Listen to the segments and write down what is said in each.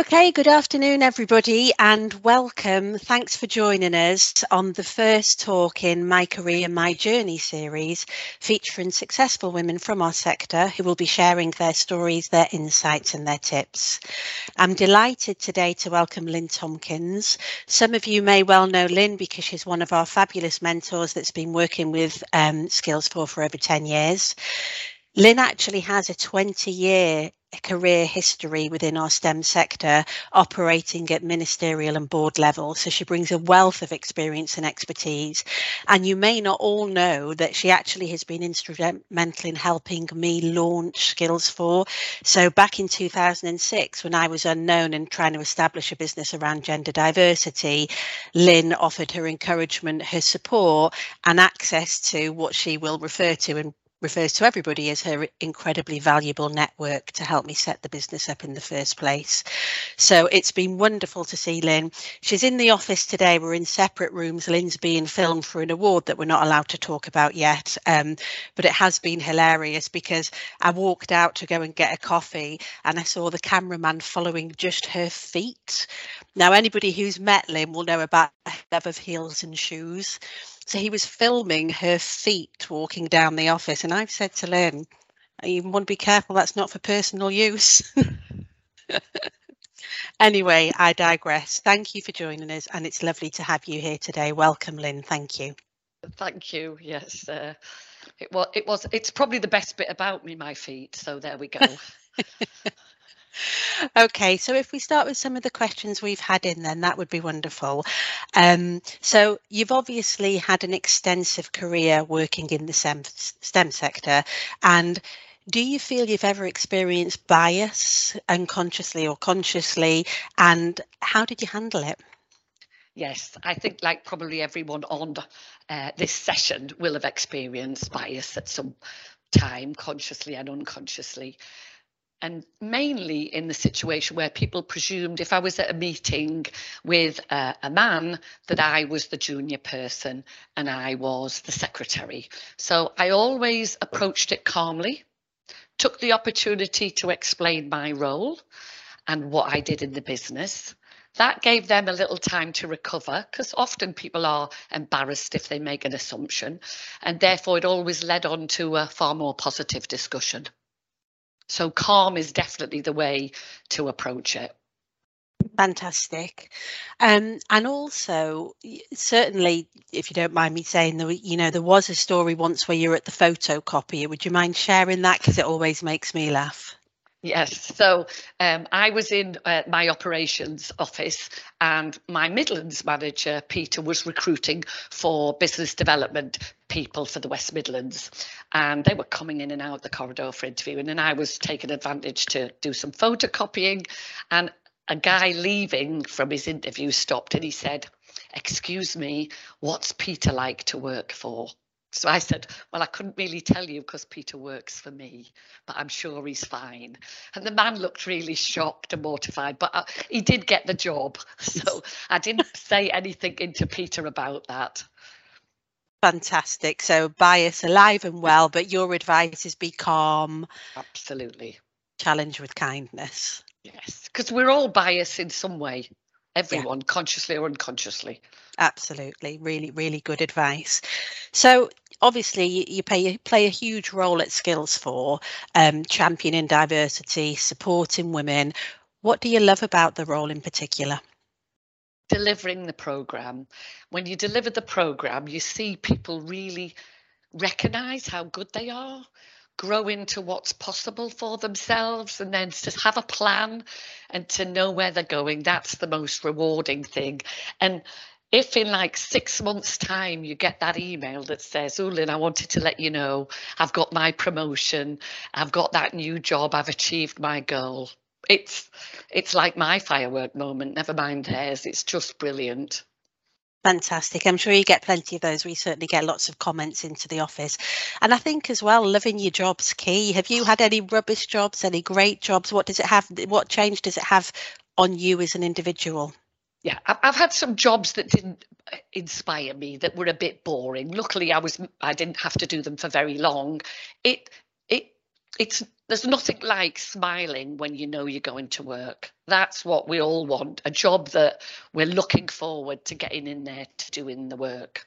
Okay, good afternoon, everybody, and welcome. Thanks for joining us on the first talk in My Career, My Journey series, featuring successful women from our sector who will be sharing their stories, their insights, and their tips. I'm delighted today to welcome Lynn Tomkins. Some of you may well know Lynn because she's one of our fabulous mentors that's been working with um, Skills4 for over 10 years. Lynn actually has a 20 year career history within our STEM sector, operating at ministerial and board level. So she brings a wealth of experience and expertise. And you may not all know that she actually has been instrumental in helping me launch Skills4. So back in 2006, when I was unknown and trying to establish a business around gender diversity, Lynn offered her encouragement, her support, and access to what she will refer to and refers to everybody as her incredibly valuable network to help me set the business up in the first place. So it's been wonderful to see Lynn. She's in the office today. We're in separate rooms. Lynn's being filmed for an award that we're not allowed to talk about yet. Um, but it has been hilarious because I walked out to go and get a coffee and I saw the cameraman following just her feet. Now, anybody who's met Lynn will know about love of heels and shoes. So he was filming her feet walking down the office. And I've said to Lynn, you want to be careful, that's not for personal use. anyway, I digress. Thank you for joining us, and it's lovely to have you here today. Welcome, Lynn. Thank you. Thank you. Yes, uh, it was. It was. It's probably the best bit about me, my feet. So there we go. Okay, so if we start with some of the questions we've had in, then that would be wonderful. Um, so you've obviously had an extensive career working in the STEM, STEM sector, and do you feel you've ever experienced bias unconsciously or consciously, and how did you handle it? Yes, I think like probably everyone on uh, this session will have experienced bias at some time, consciously and unconsciously and mainly in the situation where people presumed if I was at a meeting with a, a, man that I was the junior person and I was the secretary. So I always approached it calmly, took the opportunity to explain my role and what I did in the business. That gave them a little time to recover because often people are embarrassed if they make an assumption, and therefore it always led on to a far more positive discussion. So calm is definitely the way to approach it. Fantastic. Um, and also, certainly, if you don't mind me saying, there, you know, there was a story once where you were at the photocopier. Would you mind sharing that? Because it always makes me laugh. Yes, so um, I was in uh, my operations office, and my Midlands manager, Peter, was recruiting for business development people for the West Midlands. And they were coming in and out the corridor for interviewing, and I was taking advantage to do some photocopying. And a guy leaving from his interview stopped and he said, Excuse me, what's Peter like to work for? So I said, Well, I couldn't really tell you because Peter works for me, but I'm sure he's fine. And the man looked really shocked and mortified, but uh, he did get the job. So I didn't say anything into Peter about that. Fantastic. So bias alive and well, but your advice is be calm. Absolutely. Challenge with kindness. Yes, because we're all biased in some way everyone yeah. consciously or unconsciously absolutely really really good advice so obviously you pay, play a huge role at Skills 4 um, championing diversity supporting women what do you love about the role in particular delivering the program. When you deliver the program you see people really recognize how good they are grow into what's possible for themselves and then to have a plan and to know where they're going that's the most rewarding thing. And if in like six months time you get that email that says oh lynn i wanted to let you know i've got my promotion i've got that new job i've achieved my goal it's it's like my firework moment never mind theirs it's just brilliant Fantastic. I'm sure you get plenty of those. We certainly get lots of comments into the office. And I think as well, loving your job's key. Have you had any rubbish jobs, any great jobs? What does it have? What change does it have on you as an individual? Yeah, I've had some jobs that didn't inspire me, that were a bit boring. Luckily, I was I didn't have to do them for very long. It it's there's nothing like smiling when you know you're going to work. That's what we all want a job that we're looking forward to getting in there to doing the work.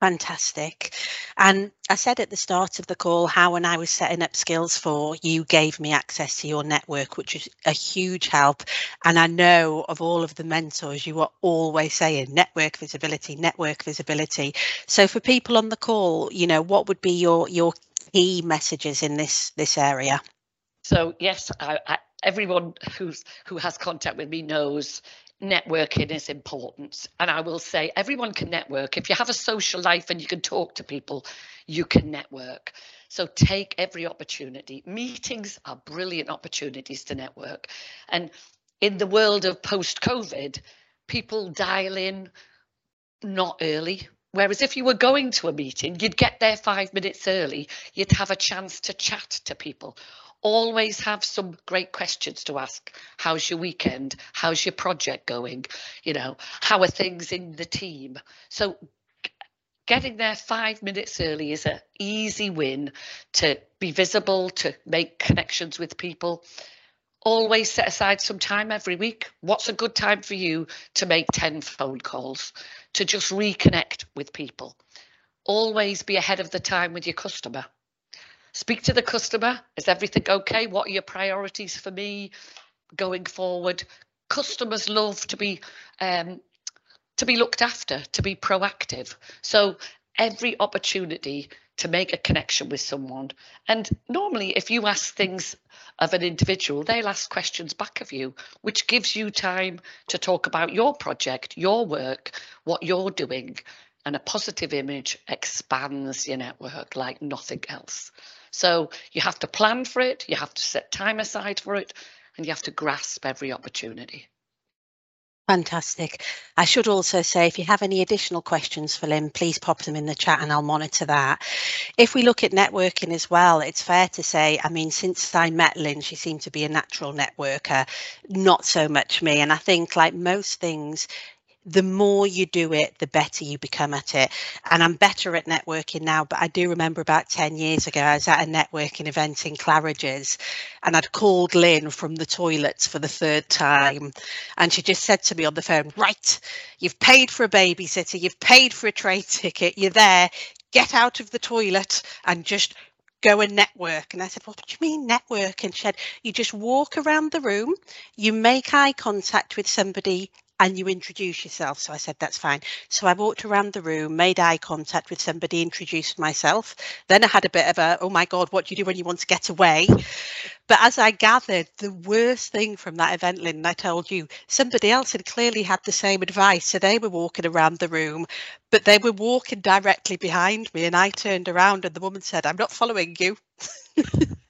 Fantastic. And I said at the start of the call how, when I was setting up Skills 4, you gave me access to your network, which is a huge help. And I know of all of the mentors, you are always saying network visibility, network visibility. So for people on the call, you know, what would be your your key messages in this this area? So yes, I, I, everyone who's who has contact with me knows networking is important. And I will say everyone can network. If you have a social life and you can talk to people, you can network. So take every opportunity. Meetings are brilliant opportunities to network. And in the world of post COVID, people dial in not early. Whereas if you were going to a meeting, you'd get there five minutes early, you'd have a chance to chat to people always have some great questions to ask. How's your weekend? How's your project going? You know, how are things in the team? So getting there five minutes early is an easy win to be visible, to make connections with people. Always set aside some time every week. What's a good time for you to make 10 phone calls, to just reconnect with people? Always be ahead of the time with your customer speak to the customer. Is everything okay? What are your priorities for me going forward? Customers love to be um, to be looked after, to be proactive. So every opportunity to make a connection with someone. And normally, if you ask things of an individual, they'll ask questions back of you, which gives you time to talk about your project, your work, what you're doing. And a positive image expands your network like nothing else. So you have to plan for it, you have to set time aside for it, and you have to grasp every opportunity. Fantastic. I should also say if you have any additional questions for Lynn, please pop them in the chat and I'll monitor that. If we look at networking as well, it's fair to say, I mean, since I met Lynn, she seemed to be a natural networker, not so much me. And I think, like most things, the more you do it, the better you become at it. And I'm better at networking now, but I do remember about 10 years ago, I was at a networking event in Claridge's and I'd called Lynn from the toilets for the third time. And she just said to me on the phone, Right, you've paid for a babysitter, you've paid for a train ticket, you're there, get out of the toilet and just go and network. And I said, What do you mean network? And she said, You just walk around the room, you make eye contact with somebody and you introduce yourself. So I said, that's fine. So I walked around the room, made eye contact with somebody, introduced myself. Then I had a bit of a, oh my God, what do you do when you want to get away? But as I gathered, the worst thing from that event, Lynn, I told you, somebody else had clearly had the same advice. So they were walking around the room, but they were walking directly behind me. And I turned around and the woman said, I'm not following you.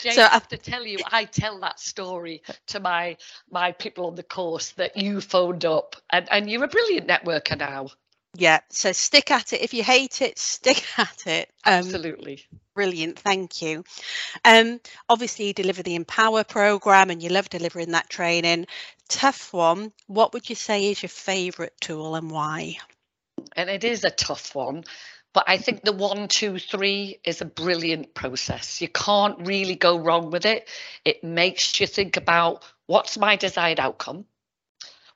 Jayne, so I have to tell you, I tell that story to my my people on the course that you phoned up, and and you're a brilliant networker now. Yeah, so stick at it. If you hate it, stick at it. Um, Absolutely. Brilliant, thank you. Um, obviously, you deliver the Empower program and you love delivering that training. Tough one. What would you say is your favourite tool and why? And it is a tough one. But I think the one, two, three is a brilliant process. You can't really go wrong with it. It makes you think about what's my desired outcome,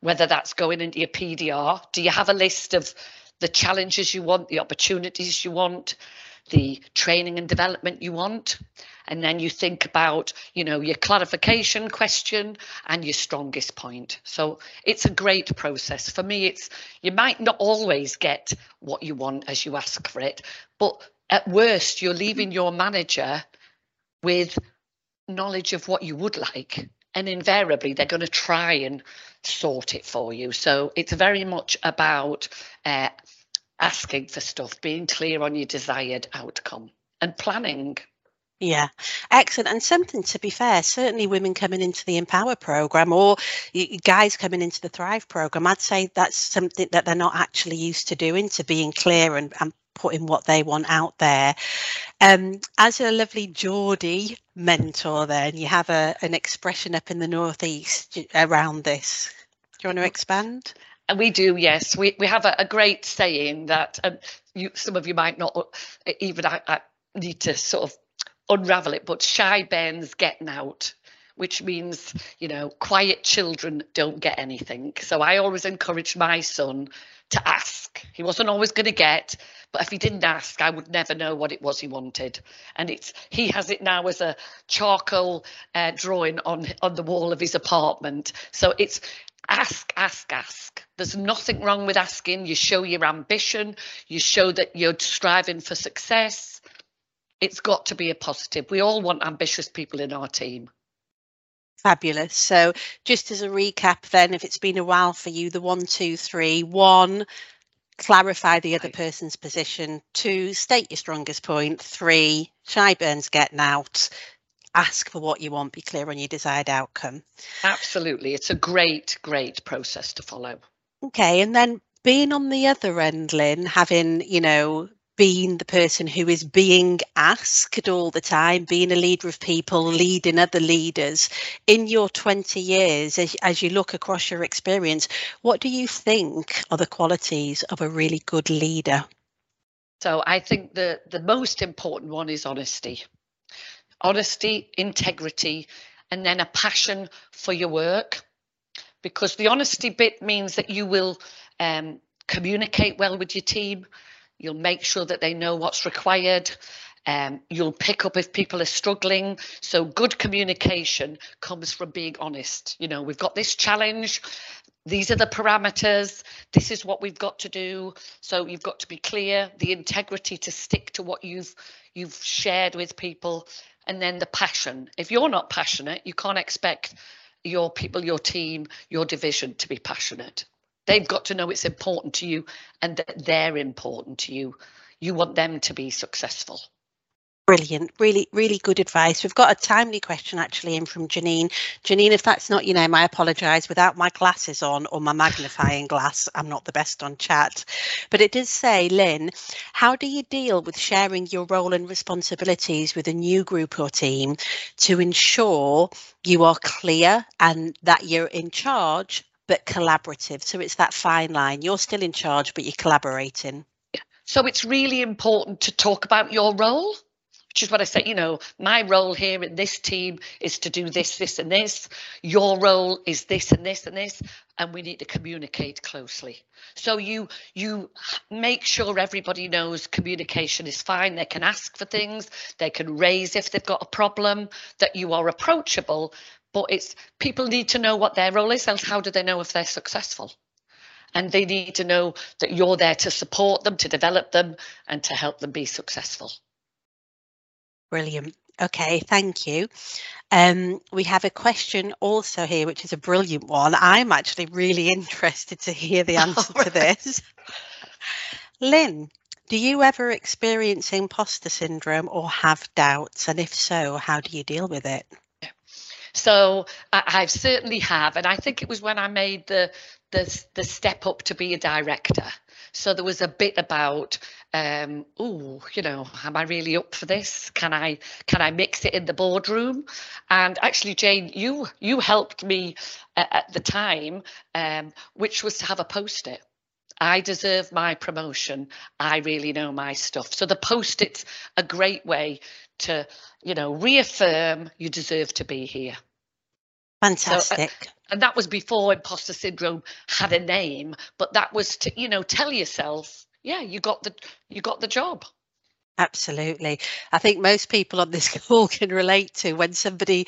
whether that's going into your PDR. Do you have a list of the challenges you want, the opportunities you want? The training and development you want. And then you think about you know your clarification question and your strongest point. So it's a great process. For me it's you might not always get what you want as you ask for it but at worst you're leaving your manager with knowledge of what you would like. And invariably they're going to try and sort it for you. So it's very much about uh, asking for stuff, being clear on your desired outcome, and planning. Yeah, excellent. And something to be fair, certainly women coming into the Empower program or guys coming into the Thrive program, I'd say that's something that they're not actually used to doing, to being clear and, and putting what they want out there. Um, as a lovely Geordie mentor, then you have a, an expression up in the Northeast around this. Do you want to expand? And we do, yes. We we have a, a great saying that um, you, some of you might not even I, I need to sort of unravel it, but shy Ben's getting out which means, you know, quiet children don't get anything. So I always encouraged my son to ask. He wasn't always going to get, but if he didn't ask, I would never know what it was he wanted. And it's he has it now as a charcoal uh, drawing on on the wall of his apartment. So it's ask, ask, ask. There's nothing wrong with asking. You show your ambition. You show that you're striving for success. It's got to be a positive. We all want ambitious people in our team. Fabulous. So, just as a recap, then, if it's been a while for you, the one, two, three, one, clarify the other person's position. Two, state your strongest point. Three, shy Burns getting out. Ask for what you want. Be clear on your desired outcome. Absolutely. It's a great, great process to follow. Okay. And then being on the other end, Lynn, having, you know, being the person who is being asked all the time, being a leader of people, leading other leaders. In your 20 years, as, as, you look across your experience, what do you think are the qualities of a really good leader? So I think the, the most important one is honesty. Honesty, integrity, and then a passion for your work. Because the honesty bit means that you will um, communicate well with your team You'll make sure that they know what's required. Um, you'll pick up if people are struggling. So good communication comes from being honest. You know, we've got this challenge. These are the parameters. This is what we've got to do. So you've got to be clear. The integrity to stick to what you've you've shared with people, and then the passion. If you're not passionate, you can't expect your people, your team, your division to be passionate. They've got to know it's important to you and that they're important to you. You want them to be successful. Brilliant. Really, really good advice. We've got a timely question actually in from Janine. Janine, if that's not your name, I apologise. Without my glasses on or my magnifying glass, I'm not the best on chat. But it does say, Lynn, how do you deal with sharing your role and responsibilities with a new group or team to ensure you are clear and that you're in charge but collaborative. So it's that fine line. You're still in charge, but you're collaborating. So it's really important to talk about your role, which is what I say, You know, my role here in this team is to do this, this, and this. Your role is this and this and this, and we need to communicate closely. So you you make sure everybody knows communication is fine. They can ask for things, they can raise if they've got a problem, that you are approachable, but it's people need to know what their role is else how do they know if they're successful and they need to know that you're there to support them to develop them and to help them be successful brilliant. Okay thank you. Um, we have a question also here which is a brilliant one. I'm actually really interested to hear the answer to this. Lynn do you ever experience imposter syndrome or have doubts? And if so how do you deal with it? So I, I certainly have, and I think it was when I made the the the step up to be a director. So there was a bit about, um, oh, you know, am I really up for this? Can I can I mix it in the boardroom? And actually, Jayne, you you helped me at, at the time, um, which was to have a post-it. I deserve my promotion. I really know my stuff. So the post-it's a great way to, you know, reaffirm you deserve to be here. Fantastic. So, uh, and that was before imposter syndrome had a name, but that was to, you know, tell yourself, yeah, you got the you got the job. Absolutely. I think most people on this call can relate to when somebody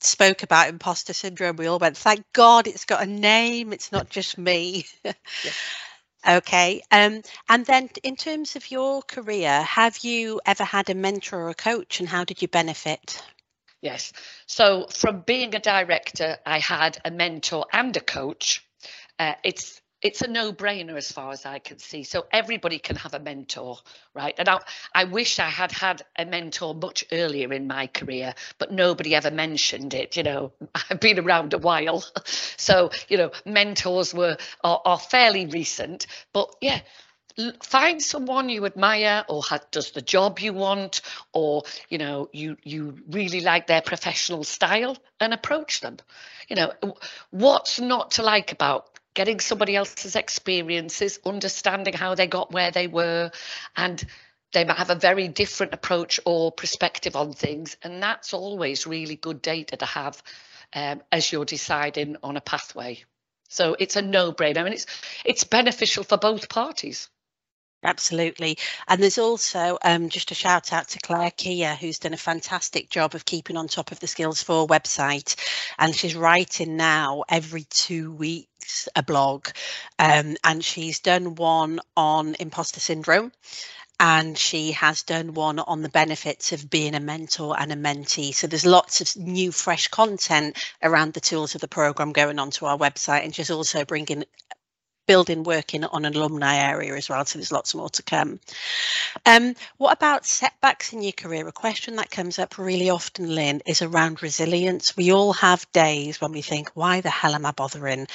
spoke about imposter syndrome, we all went, thank God it's got a name, it's not just me. yeah. Okay. Um, and then in terms of your career, have you ever had a mentor or a coach and how did you benefit? Yes. So from being a director, I had a mentor and a coach. Uh, it's it's a no-brainer as far as I can see. So everybody can have a mentor, right? And I, I wish I had had a mentor much earlier in my career, but nobody ever mentioned it. You know, I've been around a while, so you know, mentors were are, are fairly recent. But yeah, find someone you admire or does the job you want or you know you you really like their professional style and approach them. You know what's not to like about getting somebody else's experiences understanding how they got where they were and they might have a very different approach or perspective on things and that's always really good data to have um, as you're deciding on a pathway. So it's a no-brainer I mean it's it's beneficial for both parties Absolutely. And there's also um, just a shout out to Claire Kia, who's done a fantastic job of keeping on top of the Skills 4 website. And she's writing now every two weeks a blog. Um, and she's done one on imposter syndrome. And she has done one on the benefits of being a mentor and a mentee. So there's lots of new, fresh content around the tools of the program going onto our website. And she's also bringing building working on an alumni area as well. So there's lots more to come. Um, what about setbacks in your career? A question that comes up really often, Lynn, is around resilience. We all have days when we think, why the hell am I bothering?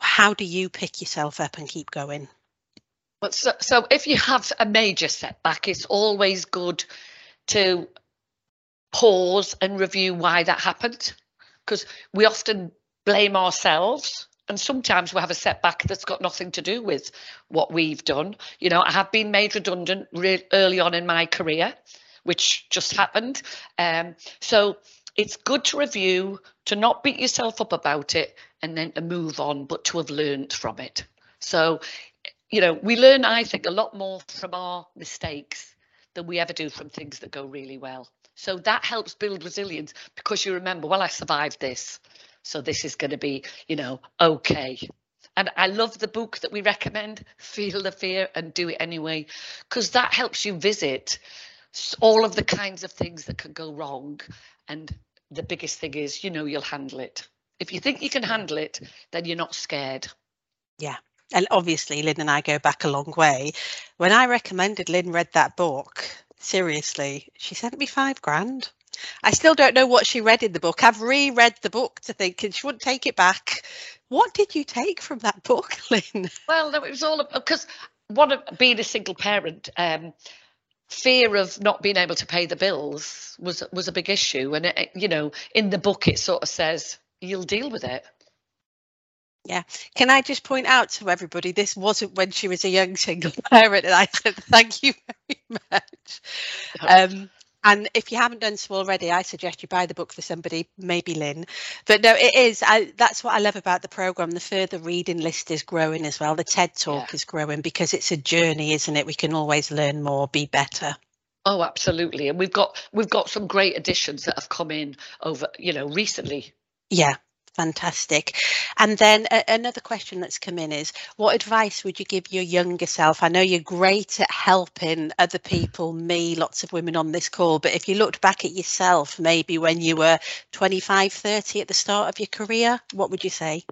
How do you pick yourself up and keep going? Well, so, so if you have a major setback, it's always good to pause and review why that happened because we often blame ourselves and sometimes we have a setback that's got nothing to do with what we've done. You know, I have been made redundant re- early on in my career, which just happened. Um, so it's good to review, to not beat yourself up about it, and then to move on, but to have learned from it. So, you know, we learn, I think, a lot more from our mistakes than we ever do from things that go really well. So that helps build resilience because you remember, well, I survived this. So this is going to be, you know, okay. And I love the book that we recommend, Feel the Fear and Do It Anyway, because that helps you visit all of the kinds of things that can go wrong. And the biggest thing is, you know, you'll handle it. If you think you can handle it, then you're not scared. Yeah. And obviously, Lynn and I go back a long way. When I recommended Lynn read that book, seriously, she sent me five grand. I still don't know what she read in the book. I've reread the book to think, and she wouldn't take it back. What did you take from that book, Lynn? Well, no, it was all because one of being a single parent, um, fear of not being able to pay the bills was was a big issue, and it, you know, in the book it sort of says you'll deal with it. Yeah. Can I just point out to everybody, this wasn't when she was a young single parent, and I said thank you very much. Um, and if you haven't done so already, I suggest you buy the book for somebody, maybe Lynn. But no, it is. I, that's what I love about the program. The further reading list is growing as well. The TED Talk yeah. is growing because it's a journey, isn't it? We can always learn more, be better. Oh, absolutely. And we've got we've got some great additions that have come in over, you know, recently. Yeah, Fantastic. And then uh, another question that's come in is what advice would you give your younger self? I know you're great at helping other people, me, lots of women on this call, but if you looked back at yourself, maybe when you were 25, 30 at the start of your career, what would you say?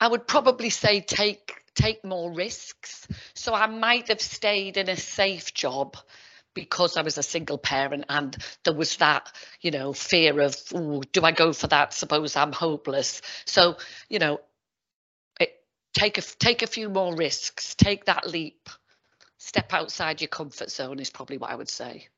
I would probably say take take more risks. So I might have stayed in a safe job because I was a single parent and there was that, you know, fear of, do I go for that? Suppose I'm hopeless. So, you know, it, take a take a few more risks, take that leap, step outside your comfort zone is probably what I would say.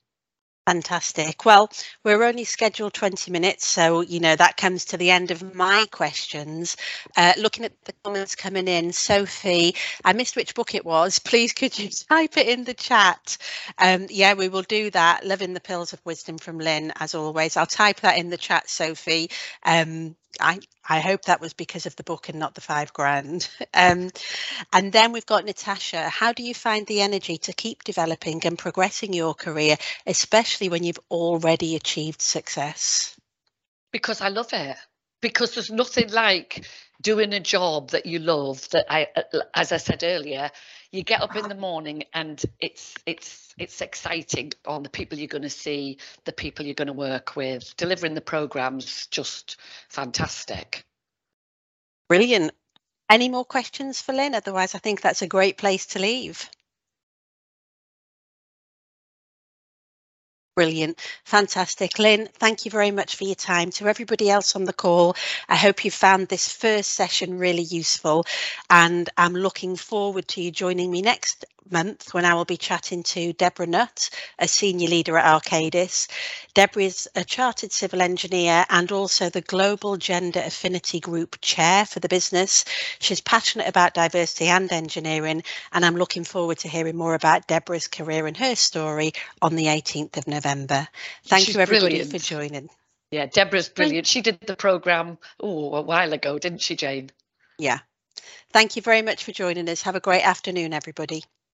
Fantastic. Well, we're only scheduled 20 minutes, so you know that comes to the end of my questions. Uh, looking at the comments coming in, Sophie, I missed which book it was. Please, could you type it in the chat? Um, yeah, we will do that. Loving the Pills of Wisdom from Lynn, as always. I'll type that in the chat, Sophie. Um, I I hope that was because of the book and not the five grand. Um, and then we've got Natasha. How do you find the energy to keep developing and progressing your career, especially when you've already achieved success? Because I love it. Because there's nothing like doing a job that you love. That I, as I said earlier, you get up in the morning and it's it's it's exciting on the people you're going to see the people you're going to work with. Delivering the programs just fantastic. Brilliant. Any more questions for lynn? Otherwise i think that's a great place to leave Brilliant. Fantastic. Lynn, thank you very much for your time. To everybody else on the call, I hope you found this first session really useful and I'm looking forward to you joining me next month when I will be chatting to Deborah Nutt, a senior leader at Arcadis. Deborah is a chartered civil engineer and also the Global Gender Affinity Group chair for the business. She's passionate about diversity and engineering, and I'm looking forward to hearing more about Deborah's career and her story on the 18th of November. Thank She's you, everybody, brilliant. for joining. Yeah, Deborah's brilliant. She did the programme oh, a while ago, didn't she, Jayne? Yeah. Thank you very much for joining us. Have a great afternoon, everybody.